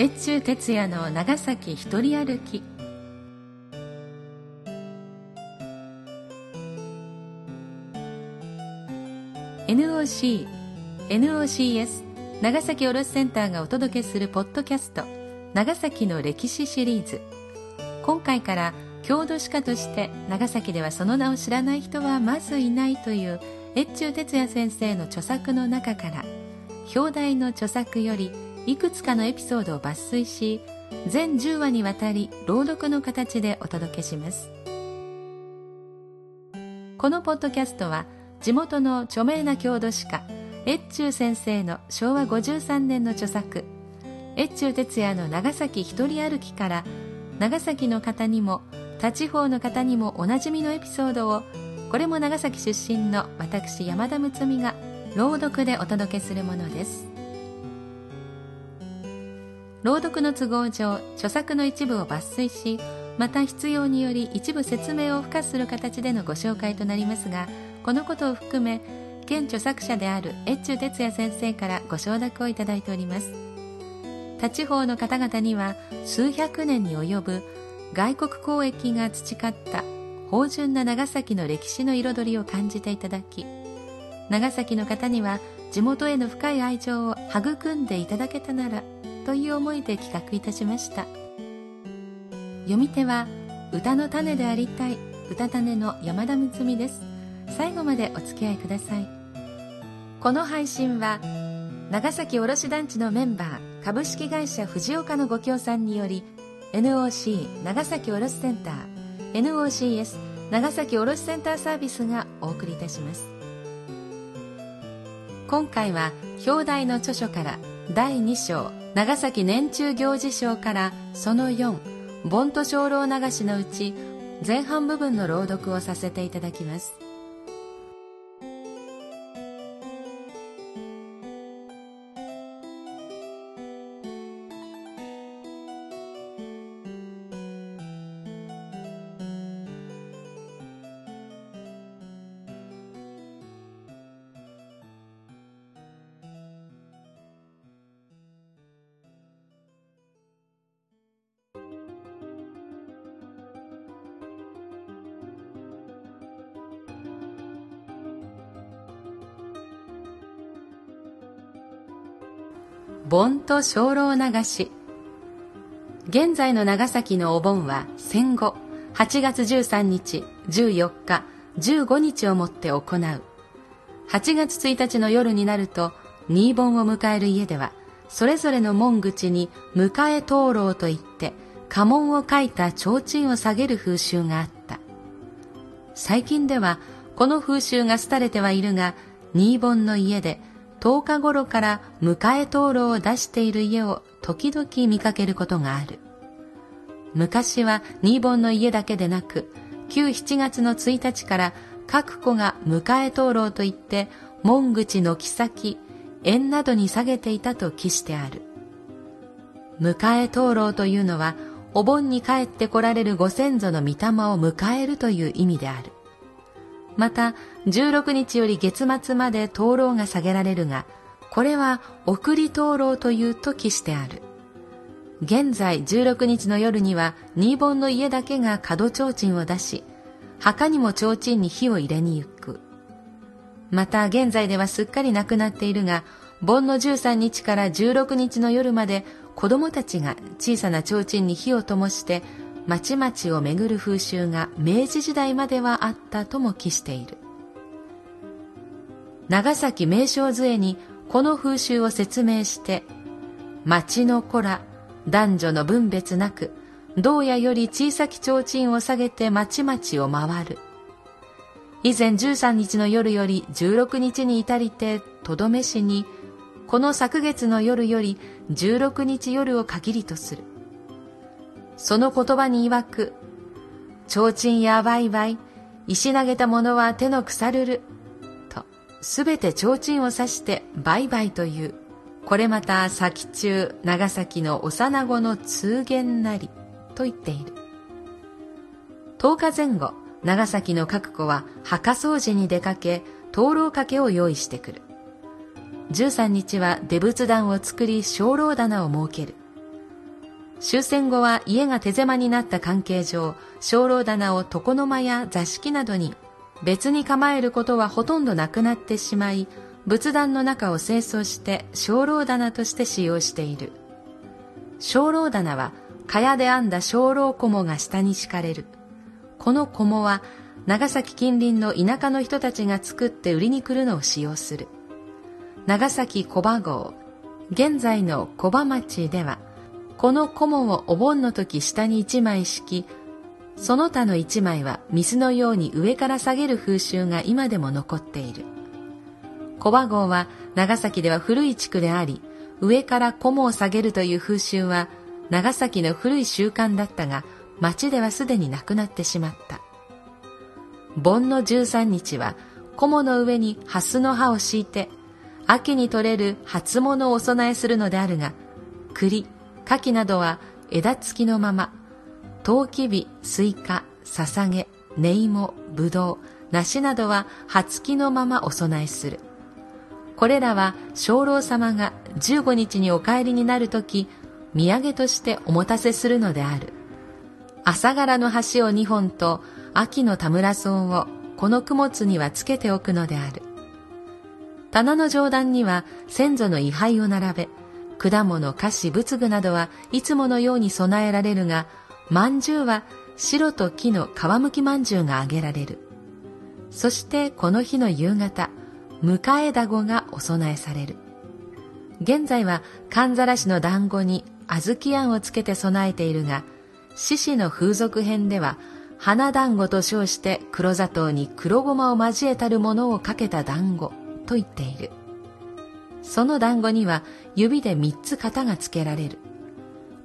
越中哲也の長崎一人歩き「NOC NOCS 長崎卸センターがお届けするポッドキャスト長崎の歴史シリーズ。今回から郷土史家として長崎ではその名を知らない人はまずいないという越中哲也先生の著作の中から表題の著作よりいくつかのエピソードを抜粋し全10話にわたり朗読の形でお届けします。このポッドキャストは地元の著名な郷土史家越中先生の昭和53年の著作越中哲也の長崎一人歩きから長崎の方にも他地方の方にもおなじみのエピソードをこれも長崎出身の私山田睦美が朗読でお届けするものです。朗読の都合上著作の一部を抜粋しまた必要により一部説明を付加する形でのご紹介となりますがこのことを含め現著作者である越中哲也先生からご承諾をいただいております。他地方の方々には数百年に及ぶ外国交易が培った芳醇な長崎の歴史の彩りを感じていただき長崎の方には地元への深い愛情を育んでいただけたならという思いで企画いたしました。読み手は歌の種でありたい歌種の山田睦美です。最後までお付き合いください。この配信は長崎卸団地のメンバー株式会社藤岡のご協賛により NOC 長崎卸センター NOCS 長崎卸センターサービスがお送りいたします。今回は表題の著書から第2章長崎年中行事賞からその4盆と精霊流しのうち前半部分の朗読をさせていただきます。盆と精霊流し。現在の長崎のお盆は戦後8月13日14日15日をもって行う。8月1日の夜になると新盆を迎える家ではそれぞれの門口に迎え灯籠といって家紋を書いた提灯を下げる風習があった。最近ではこの風習が廃れてはいるが新盆の家で10日頃から迎え灯籠を出している家を時々見かけることがある。昔は新盆の家だけでなく、旧7月の1日から各子が迎え灯籠といって門口の木縁などに下げていたと記してある。迎え灯籠というのは、お盆に帰って来られるご先祖の御霊を迎えるという意味である。また16日より月末まで灯籠が下げられるがこれは送り灯籠というと記してある。現在16日の夜には新盆の家だけが角提灯を出し墓にも提灯に火を入れに行く。また現在ではすっかりなくなっているが盆の13日から16日の夜まで子供たちが小さな提灯に火を灯して町々を巡る風習が明治時代まではあったとも記している。長崎名称図にこの風習を説明して町の子ら男女の分別なく銅屋より小さき提灯を下げて町々を回る。以前13日の夜より16日に至りてとどめしにこの昨月の夜より16日夜を限りとする。その言葉に曰く、提灯やわいわい、石投げた者は手の腐るる、と、すべて提灯を指してバイバイという、これまた先中長崎の幼子の通言なり、と言っている。10日前後、長崎の各子は墓掃除に出かけ、灯籠かけを用意してくる。13日は出仏壇を作り、精霊棚を設ける。終戦後は家が手狭になった関係上、精霊棚を床の間や座敷などに別に構えることはほとんどなくなってしまい、仏壇の中を清掃して精霊棚として使用している。精霊棚は、蚊帳で編んだ精霊菰が下に敷かれる。この菰は、長崎近隣の田舎の人たちが作って売りに来るのを使用する。長崎小場郷、現在の小場町では、この菰をお盆の時下に一枚敷き、その他の一枚は水のように上から下げる風習が今でも残っている。小場郷は長崎では古い地区であり、上から菰を下げるという風習は長崎の古い習慣だったが、町ではすでになくなってしまった。盆の13日は、菰の上に蓮の葉を敷いて、秋に取れる初物をお供えするのであるが、栗、柿などは枝付きのまま、トウキビ、スイカ、ささげ、ネイモ、ブドウ、梨などは葉付きのままお供えする。これらは精霊様が15日にお帰りになるとき、土産としておもたせするのである。朝柄の橋を2本と秋の田村草をこの供物にはつけておくのである。棚の上段には先祖の位牌を並べ、果物、菓子、仏具などはいつものように備えられるが、饅頭は白と木の皮むき饅頭があげられる。そしてこの日の夕方、迎えだごがお供えされる。現在は、寒ざらしの団子に小豆あんをつけて備えているが、獅子の風俗編では、花団子と称して黒砂糖に黒ごまを交えたるものをかけた団子と言っている。その団子には指で三つ型がつけられる。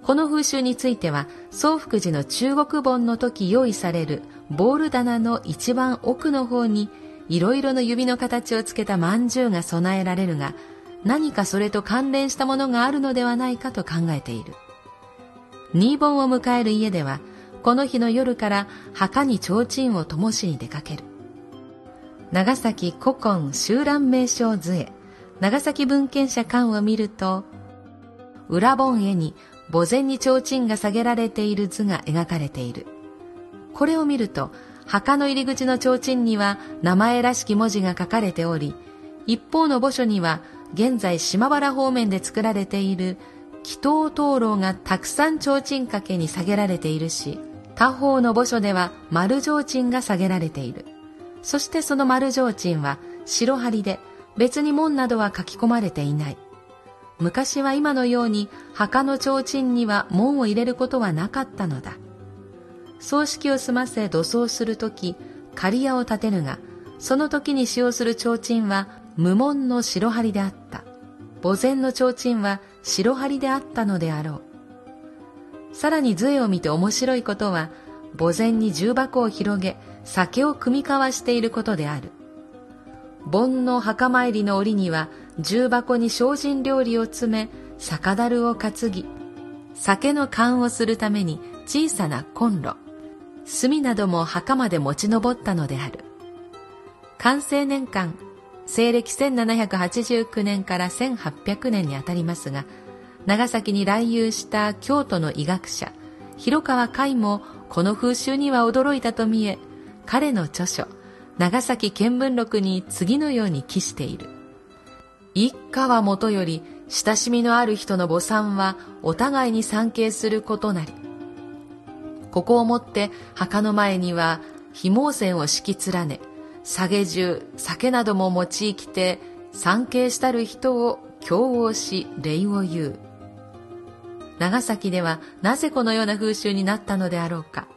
この風習については、宗福寺の中国本の時用意されるボール棚の一番奥の方にいろいろの指の形をつけた饅頭が備えられるが、何かそれと関連したものがあるのではないかと考えている。新盆を迎える家では、この日の夜から墓に提灯を灯しに出かける。長崎古今集団名称図絵、長崎文献社館を見ると、裏本絵に墓前に提灯が下げられている図が描かれている。これを見ると、墓の入り口の提灯には名前らしき文字が書かれており、一方の墓所には現在島原方面で作られている祈祷灯籠がたくさん提灯掛けに下げられているし、他方の墓所では丸提灯が下げられている。そしてその丸提灯は白張りで別に門などは書き込まれていない。昔は今のように墓の提灯には門を入れることはなかったのだ。葬式を済ませ土葬するとき、仮屋を建てるが、その時に使用する提灯は無門の白張りであった。墓前の提灯は白張りであったのであろう。さらに図絵を見て面白いことは、墓前に重箱を広げ、酒を組み交わしていることである。盆の墓参りの折には、重箱に精進料理を詰め、酒樽を担ぎ、酒の缶をするために小さなコンロ、炭なども墓まで持ち上ったのである。完成年間、西暦1789年から1800年にあたりますが、長崎に来遊した京都の医学者、広川海もこの風習には驚いたと見え、彼の著書、長崎見聞録に次のように記している。一家はもとより、親しみのある人の母産はお互いに参詣することなり、ここをもって墓の前には紐線を敷き連ね、下げ銃、酒なども用いきて、参詣したる人を共応し礼を言う。長崎ではなぜこのような風習になったのであろうか。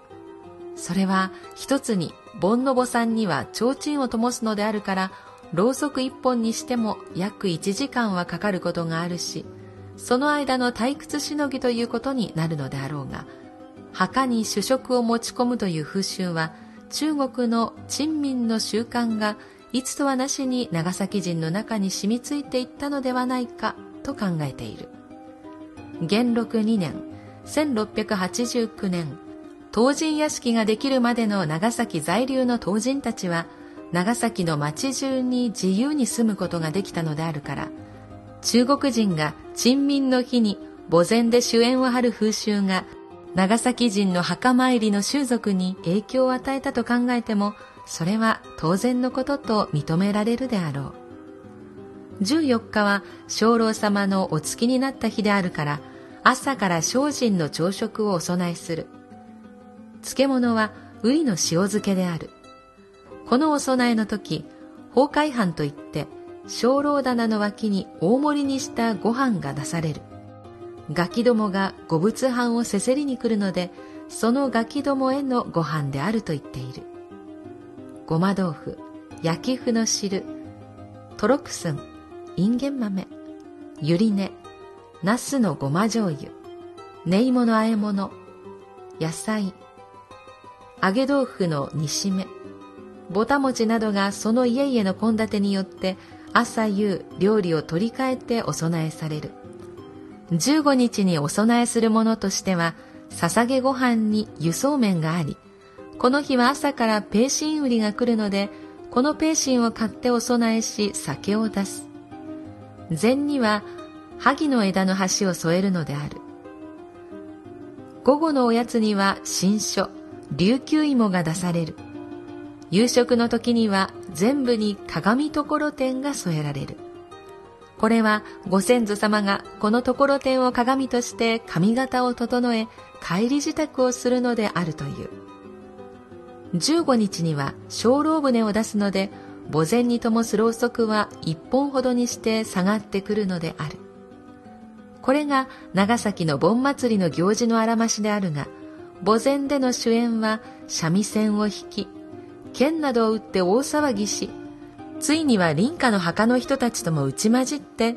それは一つに盆の坊さんには提灯を灯すのであるから、ろうそく一本にしても約一時間はかかることがあるし、その間の退屈しのぎということになるのであろうが、墓に主食を持ち込むという風習は中国の鎮民の習慣がいつとはなしに長崎人の中に染みついていったのではないかと考えている。元禄2年1689年東神屋敷ができるまでの長崎在留の東人たちは長崎の町中に自由に住むことができたのであるから中国人が鎮民の日に墓前で主演を張る風習が長崎人の墓参りの習俗に影響を与えたと考えてもそれは当然のことと認められるであろう。14日は鐘楼様のお月になった日であるから朝から精進の朝食をお供えする。漬物はウイの塩漬けである。このお供えの時崩壊飯といって鐘楼棚の脇に大盛りにしたご飯が出される。ガキどもが五物飯をせせりに来るのでそのガキどもへのご飯であると言っている。ごま豆腐焼き麩の汁トロクスンインゲン豆ゆり根ナスのごま醤油練い物あえ物野菜揚げ豆腐の煮しめ。ぼた餅などがその家々の献立によって朝夕料理を取り替えてお供えされる。15日にお供えするものとしては捧げご飯に輸送麺がありこの日は朝からペーシン売りが来るのでこのペーシンを買ってお供えし酒を出す。前には萩の枝の端を添えるのである。午後のおやつには新書。琉球芋が出される。夕食の時には全部に鏡所天が添えられる。これはご先祖様がこの所天を鏡として髪型を整え帰り支度をするのであるという。15日には精霊船を出すので墓前に灯すろうそくは一本ほどにして下がってくるのである。これが長崎の盆祭りの行事のあらましであるが墓前での主演は三味線を弾き剣などを打って大騒ぎしついには林家の墓の人たちとも打ち混じって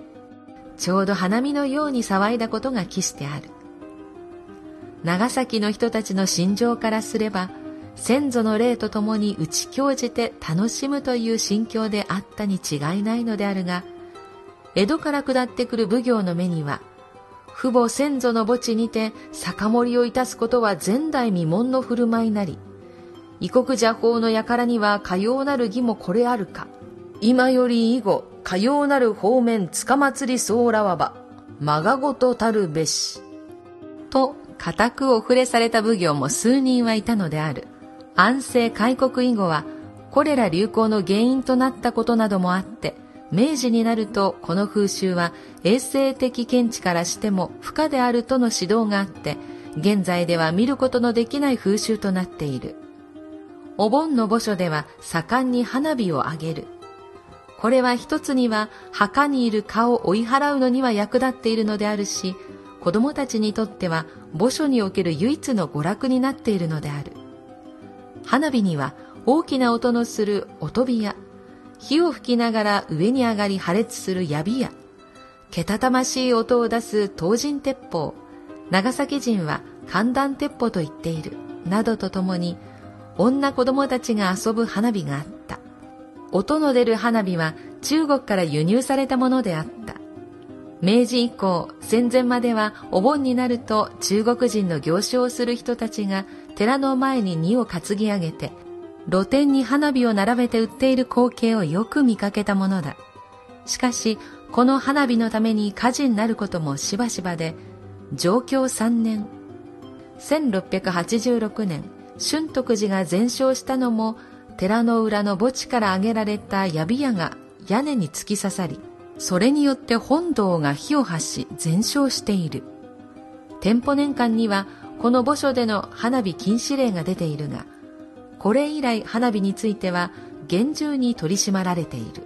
ちょうど花見のように騒いだことが記してある。長崎の人たちの心情からすれば先祖の霊と共に打ち興じて楽しむという心境であったに違いないのであるが江戸から下ってくる奉行の目には父母先祖の墓地にて酒盛りをいたすことは前代未聞の振る舞いなり異国邪法の輩にはかようなる義もこれあるか。今より以後かようなる方面つかまつりそうらわばまがごとたるべし。と固くお触れされた奉行も数人はいたのである。安政開国以後はコレラ流行の原因となったことなどもあって明治になるとこの風習は衛生的見地からしても不可であるとの指導があって現在では見ることのできない風習となっている。お盆の墓所では盛んに花火を上げる。これは一つには墓にいる蚊を追い払うのには役立っているのであるし子供たちにとっては墓所における唯一の娯楽になっているのである。花火には大きな音のする音火や火を吹きながら上に上がり破裂する槍やけたたましい音を出す東神鉄砲。長崎人は寒暖鉄砲と言っている。などとともに女子供たちが遊ぶ花火があった。音の出る花火は中国から輸入されたものであった。明治以降戦前まではお盆になると中国人の行商をする人たちが寺の前に荷を担ぎ上げて露店に花火を並べて売っている光景をよく見かけたものだ。しかしこの花火のために火事になることもしばしばで上京3年1686年春徳寺が全焼したのも寺の裏の墓地から挙げられた槍矢が屋根に突き刺さりそれによって本堂が火を発し全焼している。店舗年間にはこの墓所での花火禁止令が出ているがこれ以来花火については厳重に取り締まられている。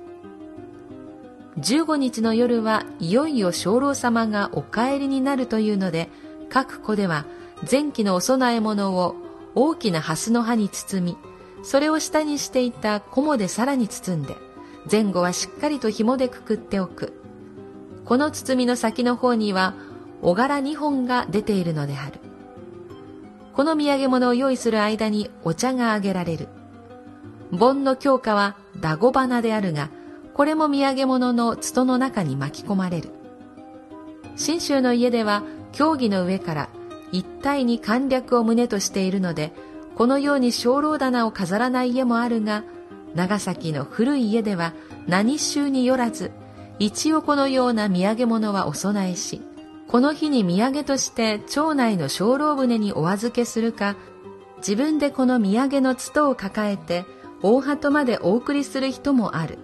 15日の夜はいよいよ鐘楼様がお帰りになるというので各戸では前期のお供え物を大きな蓮の葉に包みそれを下にしていた菰でさらに包んで前後はしっかりと紐でくくっておく。この包みの先の方には小柄2本が出ているのである。この土産物を用意する間にお茶があげられる。盆の強化はダゴ花であるがこれも土産物の筒の中に巻き込まれる。信州の家では競技の上から一体に簡略を胸としているのでこのように精霊棚を飾らない家もあるが長崎の古い家では何衆によらず一応このような土産物はお供えしこの日に土産として町内の精霊船にお預けするか自分でこの土産の筒を抱えて大鳩までお送りする人もある。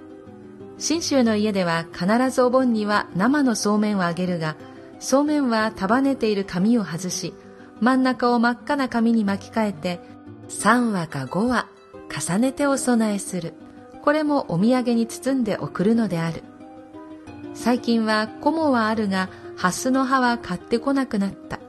信州の家では必ずお盆には生のそうめんをあげるがそうめんは束ねている紙を外し真ん中を真っ赤な紙に巻き替えて3羽か5羽重ねてお供えする。これもお土産に包んで送るのである。最近は菰はあるがハスの葉は買ってこなくなった。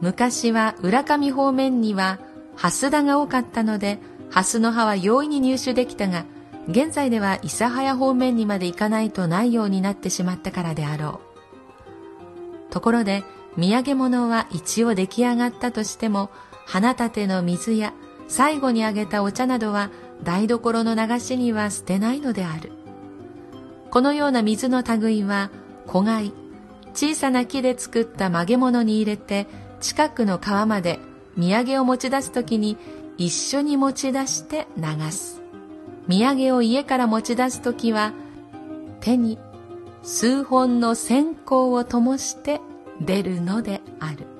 昔は浦上方面にはハス田が多かったのでハスの葉は容易に入手できたが現在では諫早方面にまで行かないとないようになってしまったからであろう。ところで土産物は一応出来上がったとしても花立ての水や最後にあげたお茶などは台所の流しには捨てないのである。このような水の類は小貝。小さな木で作った曲げ物に入れて近くの川まで土産を持ち出す時に一緒に持ち出して流す。土産を家から持ち出す時は手に数本の線香を灯して出るのである。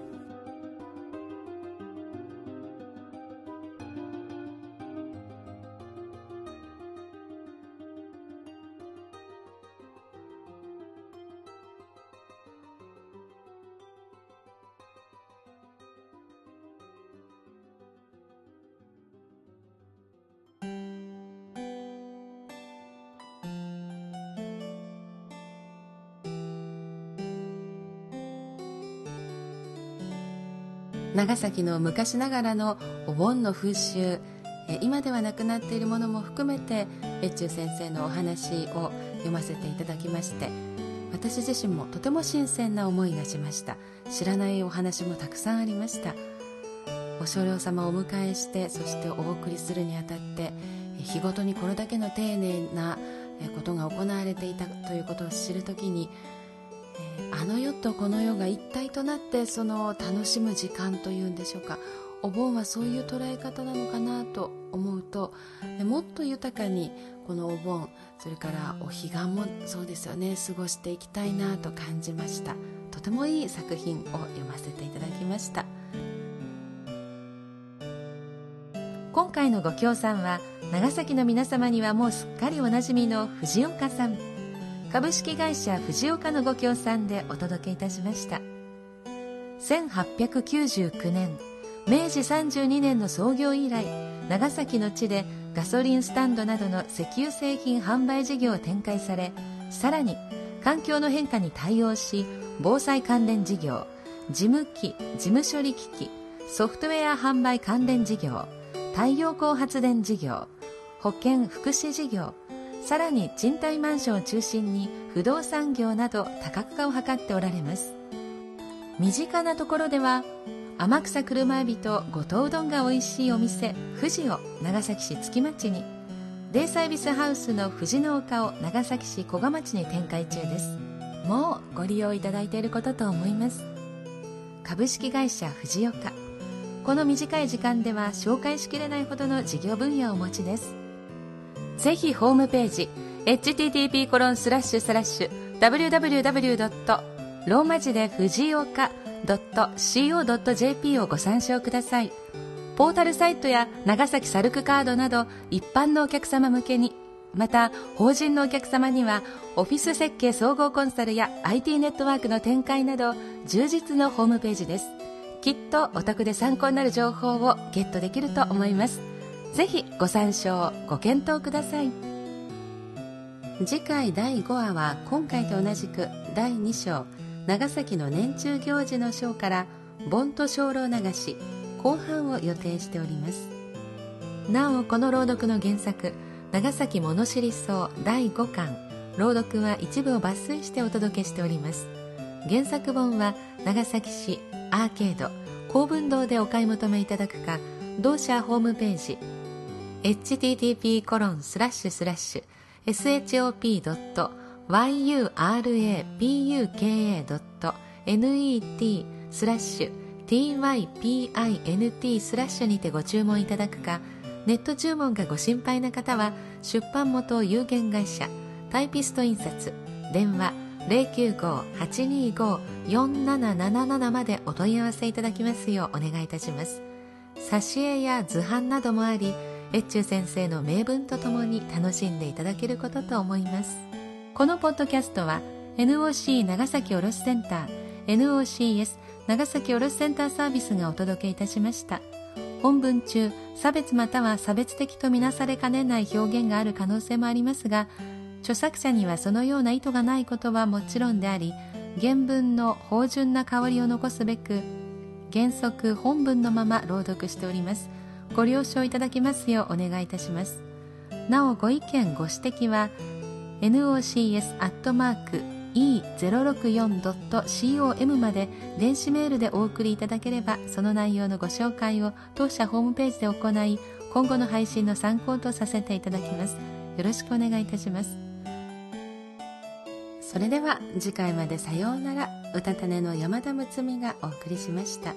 長崎の昔ながらのお盆の風習今ではなくなっているものも含めて越中先生のお話を読ませていただきまして私自身もとても新鮮な思いがしました。知らないお話もたくさんありました。お少量様をお迎えしてそしてお送りするにあたって日ごとにこれだけの丁寧なことが行われていたということを知るときにあの世とこの世が一体となってその楽しむ時間というんでしょうか。お盆はそういう捉え方なのかなと思うともっと豊かにこのお盆それからお彼岸もそうですよね。過ごしていきたいなと感じました。とてもいい作品を読ませていただきました。今回のご協賛は長崎の皆様にはもうすっかりおなじみの藤岡さん。株式会社藤岡のご協賛でお届けいたしました。1899年明治32年の創業以来長崎の地でガソリンスタンドなどの石油製品販売事業を展開されさらに環境の変化に対応し防災関連事業事務機事務処理機器ソフトウェア販売関連事業太陽光発電事業保健福祉事業さらに賃貸マンションを中心に不動産業など多角化を図っておられます。身近なところでは天草車エビと五島うどんが美味しいお店富士を長崎市月町にデイサービスハウスの富士の丘を長崎市古賀町に展開中です。もうご利用いただいていることと思います。株式会社藤岡。この短い時間では紹介しきれないほどの事業分野をお持ちです。ぜひホームページ http コロンスラッシュスラッシュ www. ローマ字で藤岡 .co.jp をご参照くださいポータルサイトや長崎サルクカードなど一般のお客様向けにまた法人のお客様にはオフィス設計総合コンサルや IT ネットワークの展開など充実のホームページですきっとお得で参考になる情報をゲットできると思いますぜひご参照ご検討ください。次回第5話は今回と同じく第2章長崎の年中行事の章から盆と精霊流し後半を予定しております。なおこの朗読の原作長崎物知り草第5巻朗読は一部を抜粋してお届けしております。原作本は長崎市アーケード公文堂でお買い求めいただくか同社ホームページ http コロンスラッシュスラッシュ shop.yurapuka.net スラッシュ typint スラッシュにてご注文いただくかネット注文がご心配な方は出版元有限会社タイピスト印刷電話095-825-4777までお問い合わせいただきますようお願いいたします。挿絵や図版などもあり越中先生の名文とともに楽しんでいただけることと思います。このポッドキャストは NOC 長崎卸センター NOCS 長崎卸センターサービスがお届けいたしました。本文中差別または差別的とみなされかねない表現がある可能性もありますが著作者にはそのような意図がないことはもちろんであり原文の芳醇な香りを残すべく原則本文のまま朗読しております。ご了承いただきますようお願いいたします。なおご意見ご指摘は nocs.e064.com まで電子メールでお送りいただければその内容のご紹介を当社ホームページで行い今後の配信の参考とさせていただきます。よろしくお願いいたします。それでは次回までさようなら。歌種の山田睦美がお送りしました。